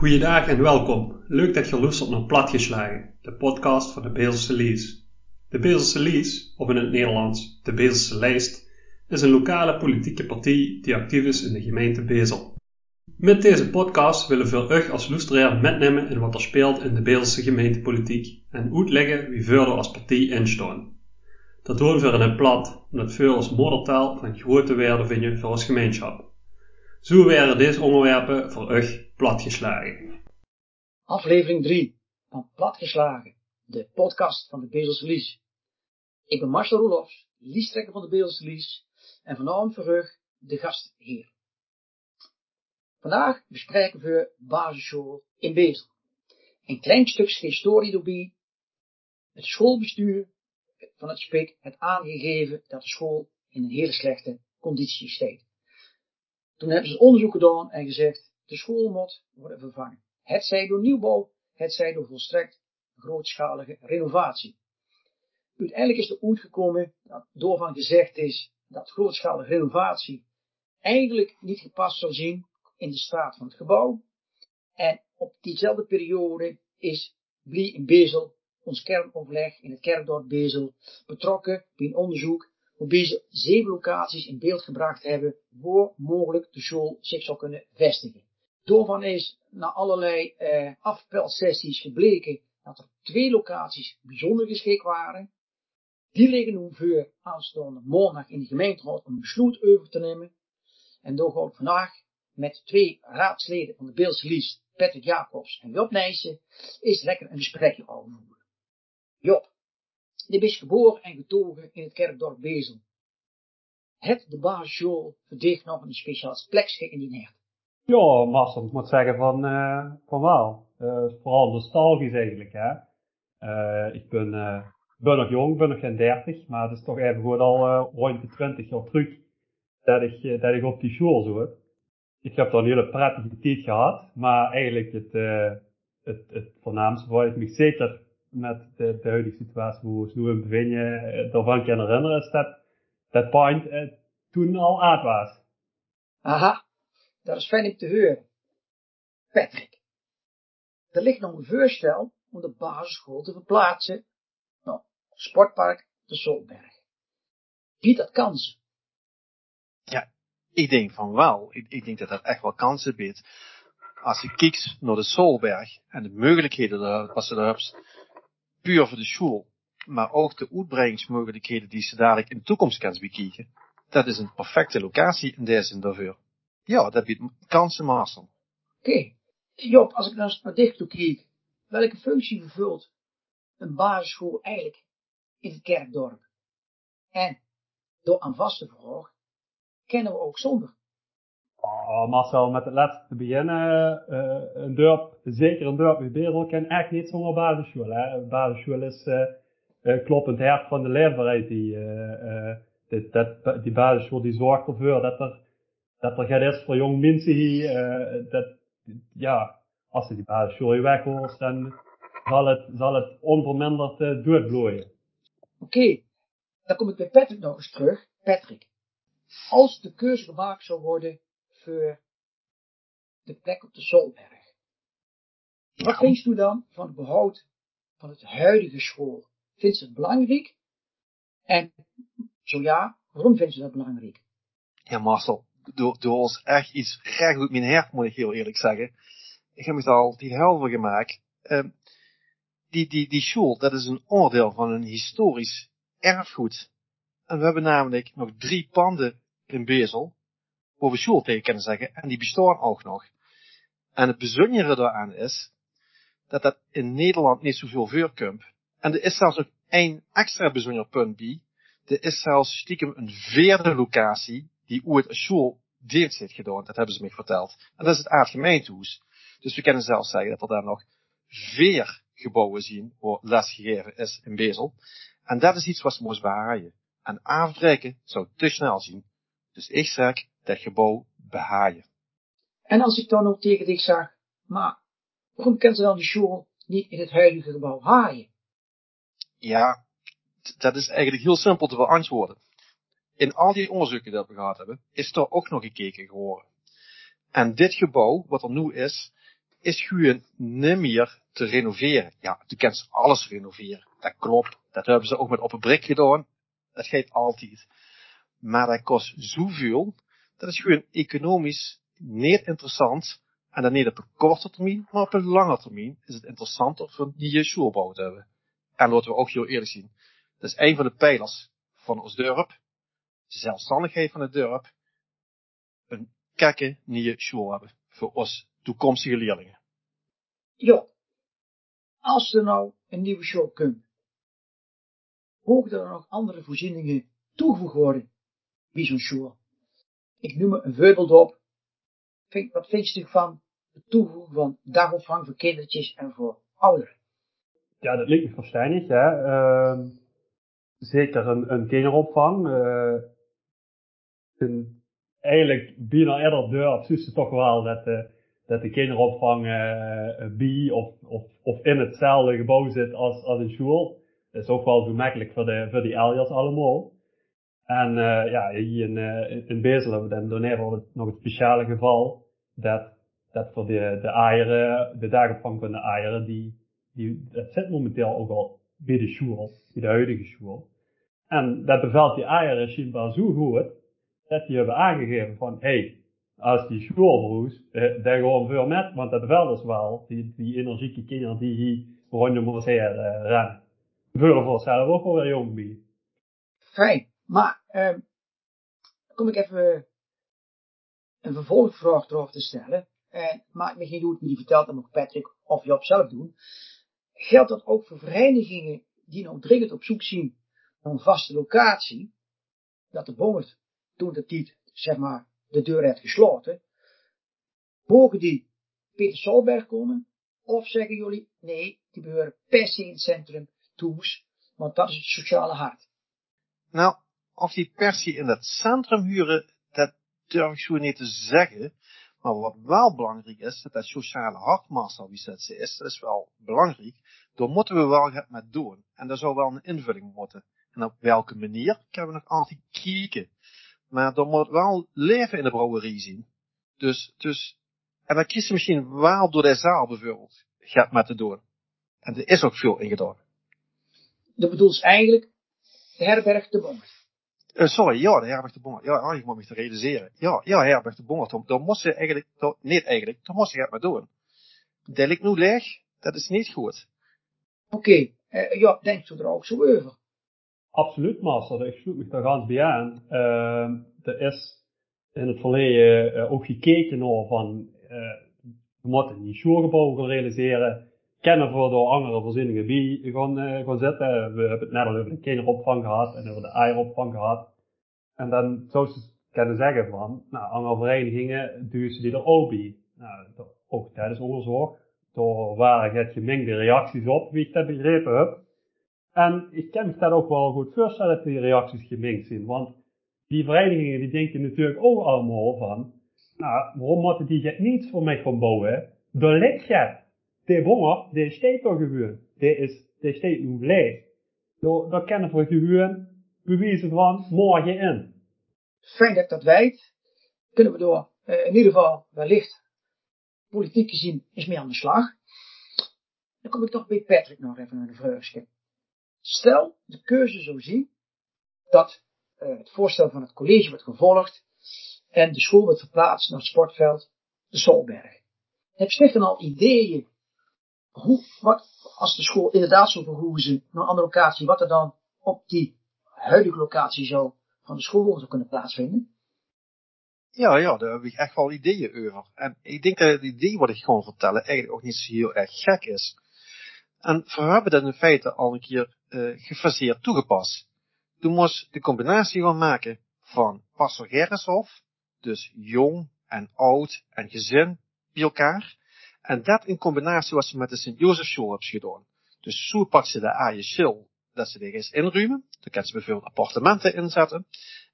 Goeiedag en welkom. Leuk dat je luistert naar Platgeslagen, de podcast van de Bezelse Lies. De Bezelse Lies, of in het Nederlands de Bezelse Lijst, is een lokale politieke partij die actief is in de gemeente Bezel. Met deze podcast willen we u als luisteraar metnemen in wat er speelt in de Bezelse gemeentepolitiek en uitleggen wie verder als partij instaan. Dat doen we in het plat, omdat veel als moedertaal van grote waarde vinden voor ons gemeenschap. Zo werden deze onderwerpen voor u platgeslagen. Aflevering 3 van Platgeslagen, de podcast van de Bezelse Lies. Ik ben Marcel Roelofs, liestrekker van de Bezelse Lies en vanavond u de gastheer. Vandaag bespreken we basisschool in Bezel. Een klein stukje historie erbij. Het schoolbestuur van het SPIK het aangegeven dat de school in een hele slechte conditie staat. Toen hebben ze onderzoek gedaan en gezegd, de school moet worden vervangen. Het zij door nieuwbouw, het zij door volstrekt grootschalige renovatie. Uiteindelijk is er uitgekomen dat doorvan gezegd is dat grootschalige renovatie eigenlijk niet gepast zou zien in de staat van het gebouw. En op diezelfde periode is Blie in Bezel, ons kernoverleg in het kerkdorp Bezel, betrokken bij een onderzoek waarbij ze zeven locaties in beeld gebracht hebben waar mogelijk de school zich zou kunnen vestigen. Doorvan is na allerlei eh, afpelsessies gebleken dat er twee locaties bijzonder geschikt waren. Die liggen nu voor aanstaande maandag in de gemeenteraad om besluit over te nemen. En door gaan vandaag met twee raadsleden van de Beelse Lies, Patrick Jacobs en Job Nijssen, is lekker een gesprekje over voeren. Job, die is geboren en getogen in het kerkdorp Bezel. Het de basisschool verdicht nog een speciaal plekje in die hert. Ja, ik moet zeggen van, uh, van wel. Uh, vooral nostalgisch eigenlijk, hè. Uh, ik ben, ben nog jong, ben nog geen 30, maar het is toch even goed al rond de 20 jaar terug dat ik, dat ik op die school zat. Ik heb daar een hele prettige tijd gehad, maar eigenlijk het, het, het voornaamste waar ik me zeker met de, de huidige situatie hoe we nu in bevinden, daarvan kan herinneren, is dat dat point toen al uit was. Aha, dat is fijn om te horen. Patrick, er ligt nog een voorstel om de basisschool te verplaatsen naar sportpark de Solberg. Biedt dat kansen? Ja, ik denk van wel. Ik, ik denk dat dat echt wel kansen biedt. Als je kijkt naar de Solberg en de mogelijkheden wat ze daar hebben, puur voor de school, maar ook de uitbreidingsmogelijkheden die ze dadelijk in de toekomst kunnen bekijken, dat is een perfecte locatie in deze daarvoor. Ja, dat biedt kansen, Marcel. Oké. Okay. Job, als ik dan eens naar dicht toe kijk, welke functie vervult een basisschool eigenlijk in het kerkdorp? En door aan vaste vraag, kennen we ook zonder? Oh, Marcel, met het laatste te beginnen, uh, een dorp, zeker een dorp met Bezel, kan echt niet zonder basisschool. Hè? Een basisschool is uh, uh, kloppend hart van de leefbaarheid. Die, dit, dat, die basisschool die zorgt ervoor dat er dat er gaat is voor jong mensen hier, uh, dat, ja, als ze die basisschool weghoort, dan zal het, zal het onverminderd uh. Oké, okay. dan kom ik bij Patrick nog eens terug. Patrick, als de keuze gemaakt zou worden voor de plek op de Zolberg, wat vindt u dan van het behoud van het huidige school? Vindt ze het belangrijk? En zo ja, waarom vindt ze dat belangrijk? Ja, Marcel, door, door ons echt iets recht uit mijn hart, moet ik heel eerlijk zeggen. Ik heb daar al die helder gemaakt. Uh, die, die, die school, dat is een oordeel van een historisch erfgoed. En we hebben namelijk nog drie panden in Bezel, waar we school tegen kunnen zeggen, en die bestaan ook nog. En het bijzondere daaraan is, dat dat in Nederland niet zoveel voorkomt. En er is zelfs nog één extra bijzonder punt bij. Er is zelfs stiekem een vierde locatie die ooit een school dienst heeft gedaan. Dat hebben ze me verteld. En dat is het aardgemeentehuis. Dus we kunnen zelfs zeggen dat er daar nog vier gebouwen zien waar lesgegeven is in Bezel. En dat is iets wat ze moest behaaien. En afbreken zou te snel zien. Dus ik zeg dat gebouw behaaien. En als ik dan ook tegen dich zeg, maar waarom kan ze dan die school niet in het huidige gebouw haaien? Ja, dat is eigenlijk heel simpel te beantwoorden in al die onderzoeken die we gehad hebben, is er ook nog gekeken geworden. En dit gebouw, wat er nu is, is gewoon niet meer te renoveren. Ja, je kent alles renoveren. Dat klopt. Dat hebben ze ook met op een brik gedaan. Dat gaat altijd. Maar dat kost zoveel. Dat is gewoon economisch niet interessant. En dan niet op een korte termijn, maar op een lange termijn is het interessanter voor die schoolbouw te hebben. En laten we ook heel eerlijk zien. Dat is een van de pijlers van ons dorp. De zelfstandigheid van het dorp. Een kekke nieuwe school hebben. Voor ons toekomstige leerlingen. Ja, als er nou een nieuwe show komt, mogen er nog andere voorzieningen toegevoegd worden bij zo'n show? Ik noem er een voorbeeld op. Wat vind je van het toevoegen van dagopvang voor kindertjes en voor ouderen? Ja, dat lijkt me verstandig, hè. Uh, zeker een, een kinderopvang. Uh, eigenlijk bijna eerder deur, zus toch wel dat, uh, dat de kinderopvang uh, bij of, of, of in hetzelfde gebouw zit als, als een school. Dat is ook wel zo makkelijk voor, de, voor die elders allemaal. En ja, hier in, uh, in Bezel hebben we dan doneren nog het speciale geval dat, dat voor de, de eieren, de dagopvang van de eieren, die, die, dat zit momenteel ook al bij de school, bij de huidige school. En dat bevalt die eieren schijnbaar zo goed, dat die hebben aangegeven van, hey, als die school verhoest, eh, daar gewoon veel met, want dat bevalt dus wel, die, energieke kinderen die hier rondom ons heen uh, rennen. Vullen voor zelf ook wel weer jong bij. Fijn, maar, uh, kom ik even een vervolgvraag erop te stellen. En maakt me geen doet, die vertelt nog Patrick of Job zelf doen. Geldt dat ook voor verenigingen die nog dringend op zoek zien naar een vaste locatie? Dat de Bongert toen de tijd, zeg maar, de deur heeft gesloten. Mogen die Peter Solberg komen? Of zeggen jullie, nee, die behoren per se in het centrum toes, want dat is het sociale hart. Nou, of die per se in het centrum huren, dat durf ik zo niet te zeggen. Maar wat wel belangrijk is, dat dat sociale hartmaster wie dat ze is, dat is wel belangrijk. Daar moeten we wel met doen. En daar zou wel een invulling moeten. En op welke manier, kunnen we nog altijd kijken. Maar er moet wel leven in de brouwerie zien. Dus, dus, en dan kies je misschien wel door de zaal bijvoorbeeld, gaat met te doen. En er is ook veel in gedaan. Dat bedoelt eigenlijk de herberg de Bongert. Uh, sorry, ja, de herberg de Bongert. Ja, ik moet me te realiseren. Ja, ja, herberg de Bongert. Daar moest je eigenlijk, daar, niet eigenlijk, daar moest je het maar doen. Dat ligt nu leeg, dat is niet goed. Oké, okay. uh, ja, denkt u er ook zo over? Absoluut, master. Ik sluit me daar ganz bij aan. Uh, er is in het verleden uh, ook gekeken naar van, we moeten die schoolgebouw gaan realiseren kennen voor door andere voorzieningen bij gaan, uh, gaan zitten. We hebben het net al over de kinderopvang gehad en over de eieropvang gehad. En dan zou ze kunnen zeggen van, nou, andere verenigingen duwen ze die er ook bij. Nou, ook tijdens onderzoek, door waren het gemengde reacties op, wie ik dat begrepen heb. En ik kan me dat ook wel goed voorstellen dat die reacties gemengd zijn, want die verenigingen die denken natuurlijk ook allemaal van, nou, waarom moeten die het niet voor mij gaan bouwen? Daar ligt het de bonger, de steekt gewoon. De is, de steekt nu leeg. Daar, daar kennen we gewoon bewijzen van morgen in. Fijn dat ik dat weet. Kunnen we door, uh, in ieder geval, wellicht, politiek gezien, is meer aan de slag. Dan kom ik toch bij Patrick nog even naar de vraagje. Stel, de keuze zo zien, dat uh, het voorstel van het college wordt gevolgd en de school wordt verplaatst naar het sportveld de Solberg. Heb je dan al ideeën hoe, wat, als de school inderdaad zo verhoezen naar een andere locatie, wat er dan op die huidige locatie zo van de school zou kunnen plaatsvinden? Ja, ja, daar heb ik echt wel ideeën over. En ik denk dat het idee wat ik gewoon vertellen eigenlijk ook niet zo heel erg gek is. En we hebben dat in feite al een keer uh, gefaseerd toegepast. Toen moest de combinatie gaan maken van Pastor Gerritshof, dus jong en oud en gezin bij elkaar. En dat in combinatie ze met de Sint-Jozef School hebben gedaan. Dus zo pakt ze de aaie schil, dat ze de eens inruimen. Dan kan ze bijvoorbeeld appartementen inzetten.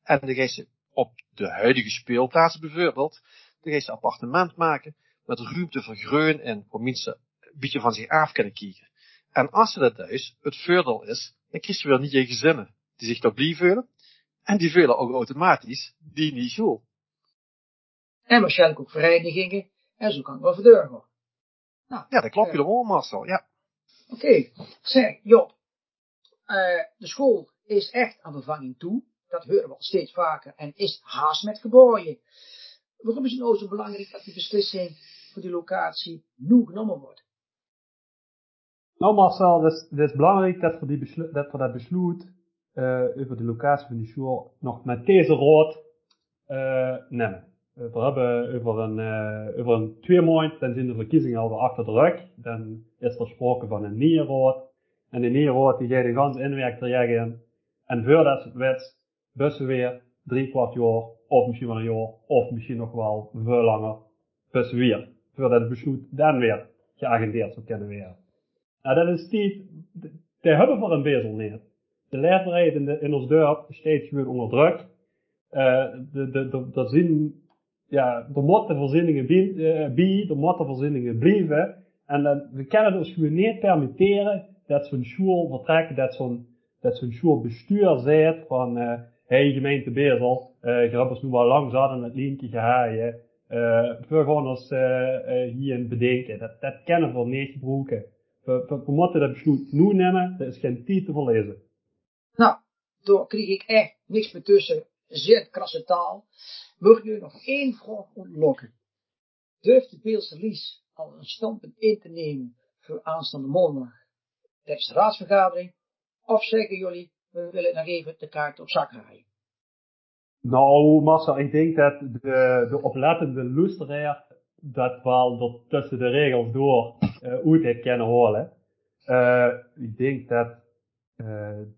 En dan gaan ze op de huidige speelplaats bijvoorbeeld, dan gaan ze appartement maken met ruimte voor groen en voor mensen een beetje van zich af kunnen kijken. En als ze dat dus, het voordeel is, dan krijg je weer niet je gezinnen die zich daar blij voelen. En die vullen ook automatisch die niet school. En waarschijnlijk ook verenigingen. En zo kan het wel verdurven. Nou, Ja, dat klopt eh, helemaal, Marcel. Ja. Oké, zeg Job, eh, de school is echt aan vervanging toe. Dat horen we al steeds vaker en is haast met gebouwen. Waarom is het nou zo belangrijk dat die beslissing voor die locatie nu genomen wordt? Nou Marcel, het is, is belangrijk dat we, die dat, we dat besluit eh, over de locatie van die school nog met deze raad eh, nemen. Eh, we hebben over een, over een twee maanden, dan zijn de verkiezingen alweer achter de rug. Dan is er sprake van een nieuwe raad. En die nieuwe raad die gaat een gans inwerktraject in. En voordat het wet, bussen weer drie kwart jaar, of misschien wel een jaar, of misschien nog wel veel langer, bussen weer. Voordat het besluit dan weer geagendeerd zou kunnen worden. Nou, dat is niet, de hebben voor een bezel niet. De leefbaarheid in, ons dorp steeds gewoon onder druk. Eh de, de, de, er zijn, ja, er moeten voorzieningen bij, eh, bij, er moeten voorzieningen blijven. En dan, we kunnen dus gewoon niet permitteren dat zo'n school vertrekt, dat zo'n, dat zo'n schoolbestuur zegt van, eh hey gemeente Bezel, eh je hebt nu wel lang zat aan het linkje gehaaien. Eh, we gaan ons eh, eh, hierin bedenken. Dat, dat kennen we niet gebruiken. We, moeten dat besluit nu nemen, er is geen tijd te verlezen. Nou, daar kreeg ik echt niks meer tussen. Zeer krasse taal. Ik nu nog één vraag ontlokken? Durft de Beelse Lies al een standpunt in te nemen voor aanstaande maandag tijdens de raadsvergadering? Of zeggen jullie, we willen nog even de kaart op zak draaien? Nou, Marcel, ik denk dat de, de oplettende luisteraar dat wel er tussen de regels door uh, uit heeft kunnen horen. Uh, ik denk dat uh,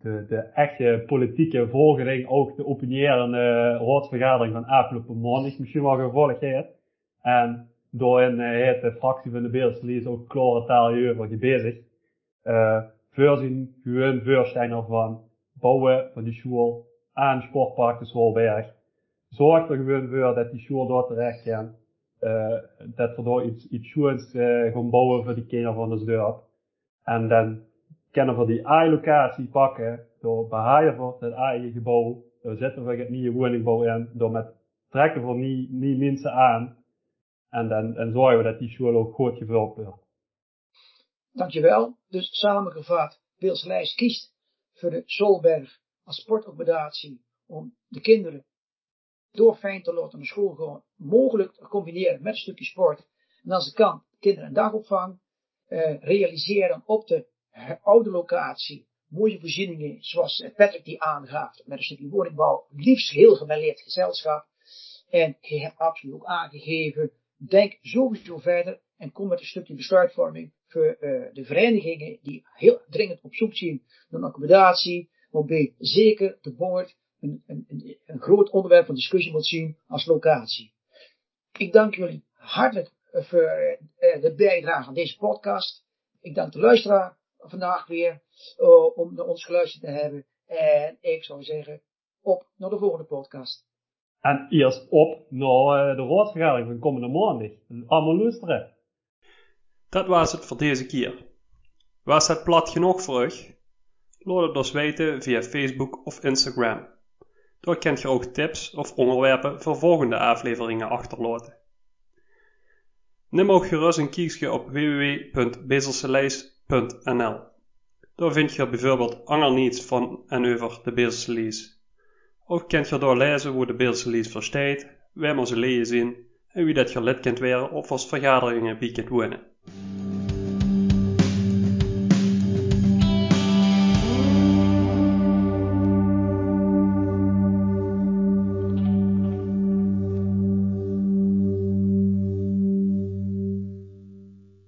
de, de echte politieke volgering ook de opinierende raadsvergadering van afgelopen maandag misschien wel gevolgd heeft. En daarin heeft de fractie van de Beeldslie's ook klare taal hierover bezig. Uh, voorzien gewoon voorstellen van bouwen van die school aan Sportpark de Zwolberg. Zorg er gewoon voor dat die school daar terecht kan. Uh, dat we daar iets, iets schoons uh, gaan bouwen voor die kinderen van ons dorp. En dan kunnen we die A-locatie pakken, door behaaien voor het eigen gebouw, door zetten we het nieuwe woningbouw in, door met trekken we niet, niet mensen aan. En dan en zorgen we dat die school ook goed gevuld wordt. Dankjewel. Dus samengevat, Beelslijst kiest voor de Solberg als sportaccommodatie om de kinderen door fijn te laten naar school gaan, mogelijk te combineren met een stukje sport. En als het kan, kinderen een dagopvang uh, realiseren op de oude locatie. Mooie voorzieningen, zoals Patrick die aangaf, met een stukje woningbouw, liefst heel gemêleerd gezelschap. En je hebt absoluut ook aangegeven, denk sowieso verder en kom met een stukje besluitvorming voor uh, de verenigingen die heel dringend op zoek zijn naar een accommodatie, waarbij zeker de boord een, een, een, een groot onderwerp van discussie moet zien als locatie. Ik dank jullie hartelijk voor uh, de bijdrage aan deze podcast. Ik dank de luisteraar vandaag weer uh, om naar ons geluisterd te hebben. En ik zou zeggen, op naar de volgende podcast. En eerst op naar de raadsvergadering van komende maandag. Allemaal luisteren. Dat was het voor deze keer. Was het plat genoeg voor u? Laat het ons weten via Facebook of Instagram. Daar kunt je ook tips of onderwerpen voor volgende afleveringen achterlaten. Neem ook gerust een kijkje op www.bezelselees.nl. Daar vind je bijvoorbeeld ander niets van en over de Bezelse Lees. Ook kunt je daar lezen hoe de Bezelse Lees verstaat, waar ze lezen zien en wie dat je lid kunt worden of als vergaderingen bij kunt wonen.